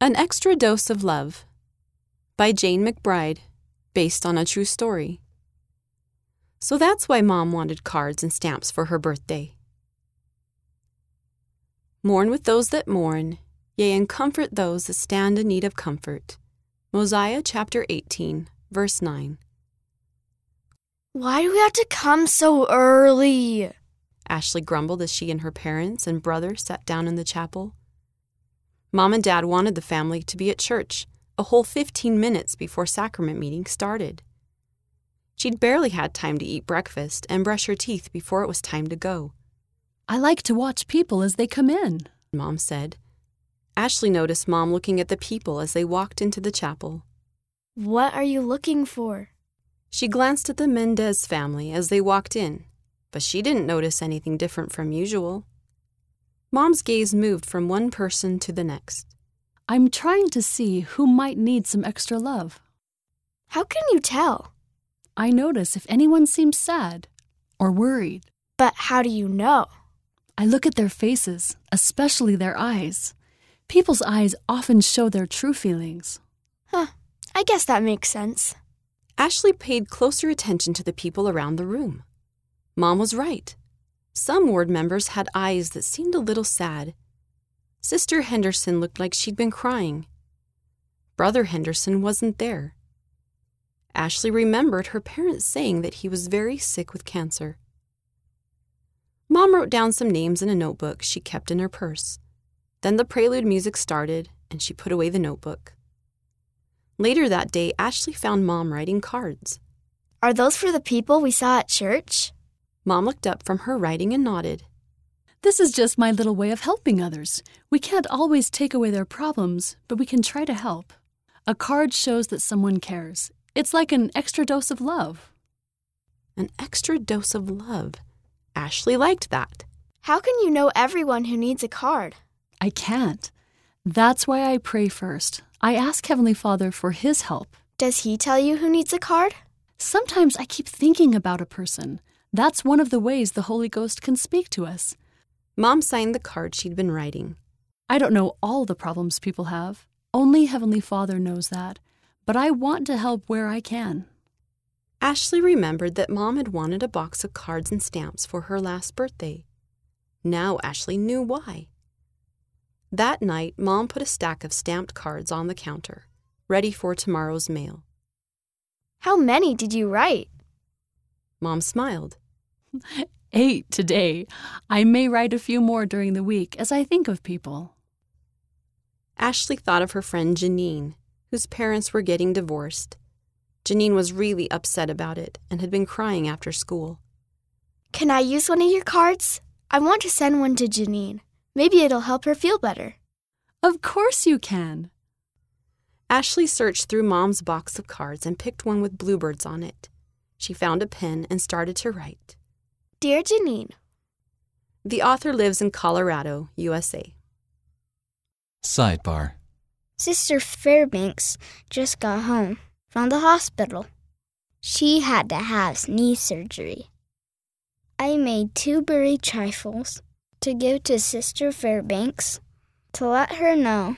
An Extra Dose of Love by Jane McBride, based on a true story. So that's why Mom wanted cards and stamps for her birthday. Mourn with those that mourn, yea, and comfort those that stand in need of comfort. Mosiah chapter 18, verse 9. Why do we have to come so early? Ashley grumbled as she and her parents and brother sat down in the chapel. Mom and Dad wanted the family to be at church a whole 15 minutes before sacrament meeting started. She'd barely had time to eat breakfast and brush her teeth before it was time to go. I like to watch people as they come in, Mom said. Ashley noticed Mom looking at the people as they walked into the chapel. What are you looking for? She glanced at the Mendez family as they walked in, but she didn't notice anything different from usual. Mom's gaze moved from one person to the next. I'm trying to see who might need some extra love. How can you tell? I notice if anyone seems sad or worried. But how do you know? I look at their faces, especially their eyes. People's eyes often show their true feelings. Huh, I guess that makes sense. Ashley paid closer attention to the people around the room. Mom was right. Some ward members had eyes that seemed a little sad. Sister Henderson looked like she'd been crying. Brother Henderson wasn't there. Ashley remembered her parents saying that he was very sick with cancer. Mom wrote down some names in a notebook she kept in her purse. Then the prelude music started, and she put away the notebook. Later that day, Ashley found Mom writing cards. Are those for the people we saw at church? Mom looked up from her writing and nodded. This is just my little way of helping others. We can't always take away their problems, but we can try to help. A card shows that someone cares. It's like an extra dose of love. An extra dose of love. Ashley liked that. How can you know everyone who needs a card? I can't. That's why I pray first. I ask Heavenly Father for His help. Does he tell you who needs a card? Sometimes I keep thinking about a person. That's one of the ways the Holy Ghost can speak to us. Mom signed the card she'd been writing. I don't know all the problems people have. Only Heavenly Father knows that. But I want to help where I can. Ashley remembered that Mom had wanted a box of cards and stamps for her last birthday. Now Ashley knew why. That night, Mom put a stack of stamped cards on the counter, ready for tomorrow's mail. How many did you write? Mom smiled. Eight today. I may write a few more during the week as I think of people. Ashley thought of her friend Janine, whose parents were getting divorced. Janine was really upset about it and had been crying after school. Can I use one of your cards? I want to send one to Janine. Maybe it'll help her feel better. Of course you can. Ashley searched through Mom's box of cards and picked one with bluebirds on it. She found a pen and started to write. Dear Janine, The author lives in Colorado, USA. Sidebar. Sister Fairbanks just got home from the hospital. She had to have knee surgery. I made two berry trifles to give to Sister Fairbanks to let her know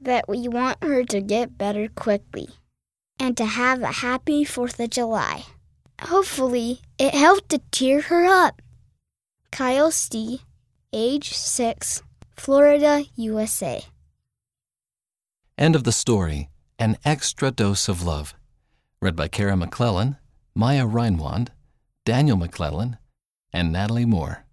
that we want her to get better quickly and to have a happy 4th of July. Hopefully, it helped to cheer her up. Kyle Stee, age 6, Florida, USA. End of the story. An Extra Dose of Love. Read by Kara McClellan, Maya Reinwand, Daniel McClellan, and Natalie Moore.